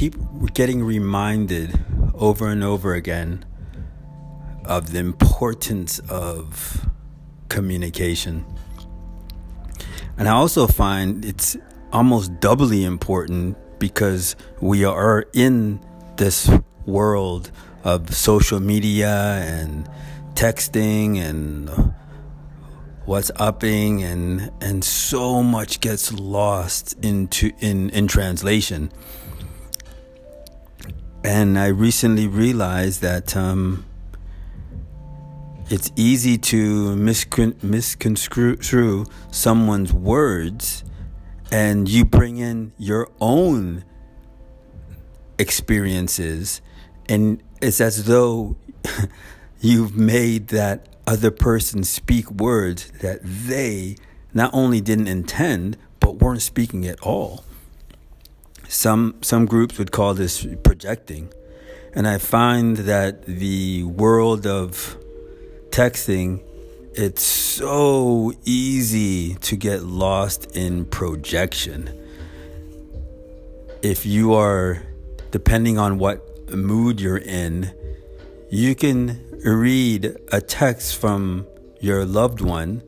Keep getting reminded over and over again of the importance of communication. And I also find it's almost doubly important because we are in this world of social media and texting and WhatsApping and and so much gets lost into in in translation and I recently realized that um, it's easy to miscon- misconstrue someone's words and you bring in your own experiences. And it's as though you've made that other person speak words that they not only didn't intend but weren't speaking at all some some groups would call this projecting. And I find that the world of texting it's so easy to get lost in projection. If you are depending on what mood you're in, you can read a text from your loved one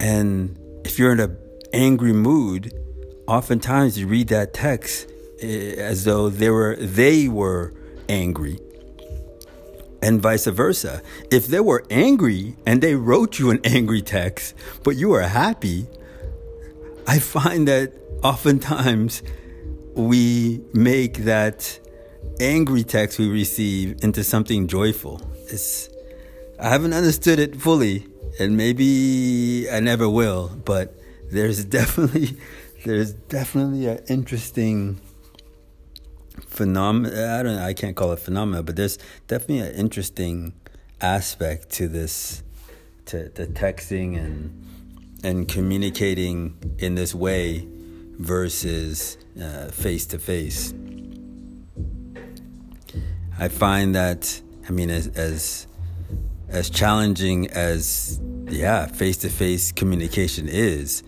and if you're in an angry mood, oftentimes you read that text eh, as though they were they were angry and vice versa. If they were angry and they wrote you an angry text but you were happy i find that oftentimes we make that angry text we receive into something joyful. It's i haven't understood it fully and maybe i never will but there's definitely there's definitely an interesting phenomenon. I don't I can't call it phenomena, but there's definitely an interesting aspect to this, to the texting and and communicating in this way versus face to face. I find that I mean as as as challenging as yeah face to face communication is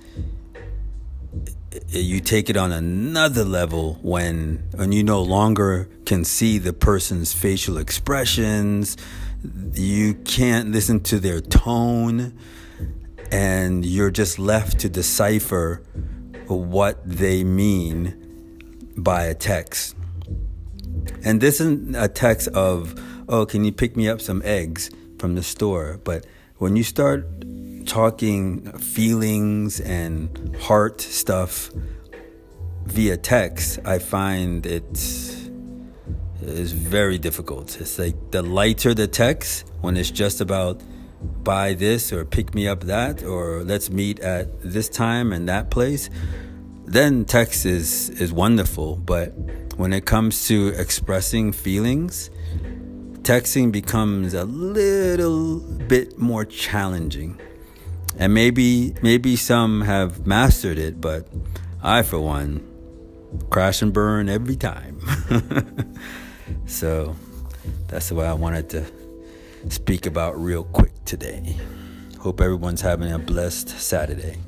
you take it on another level when when you no longer can see the person's facial expressions. You can't listen to their tone and you're just left to decipher what they mean by a text. And this isn't a text of oh can you pick me up some eggs from the store? But when you start talking feelings and heart stuff via text, I find it is very difficult. It's like the lighter the text, when it's just about buy this or pick me up that or let's meet at this time and that place, then text is is wonderful. But when it comes to expressing feelings, texting becomes a little bit more challenging and maybe maybe some have mastered it but i for one crash and burn every time. So that's what i wanted to speak about real quick today. Hope everyone's having a blessed saturday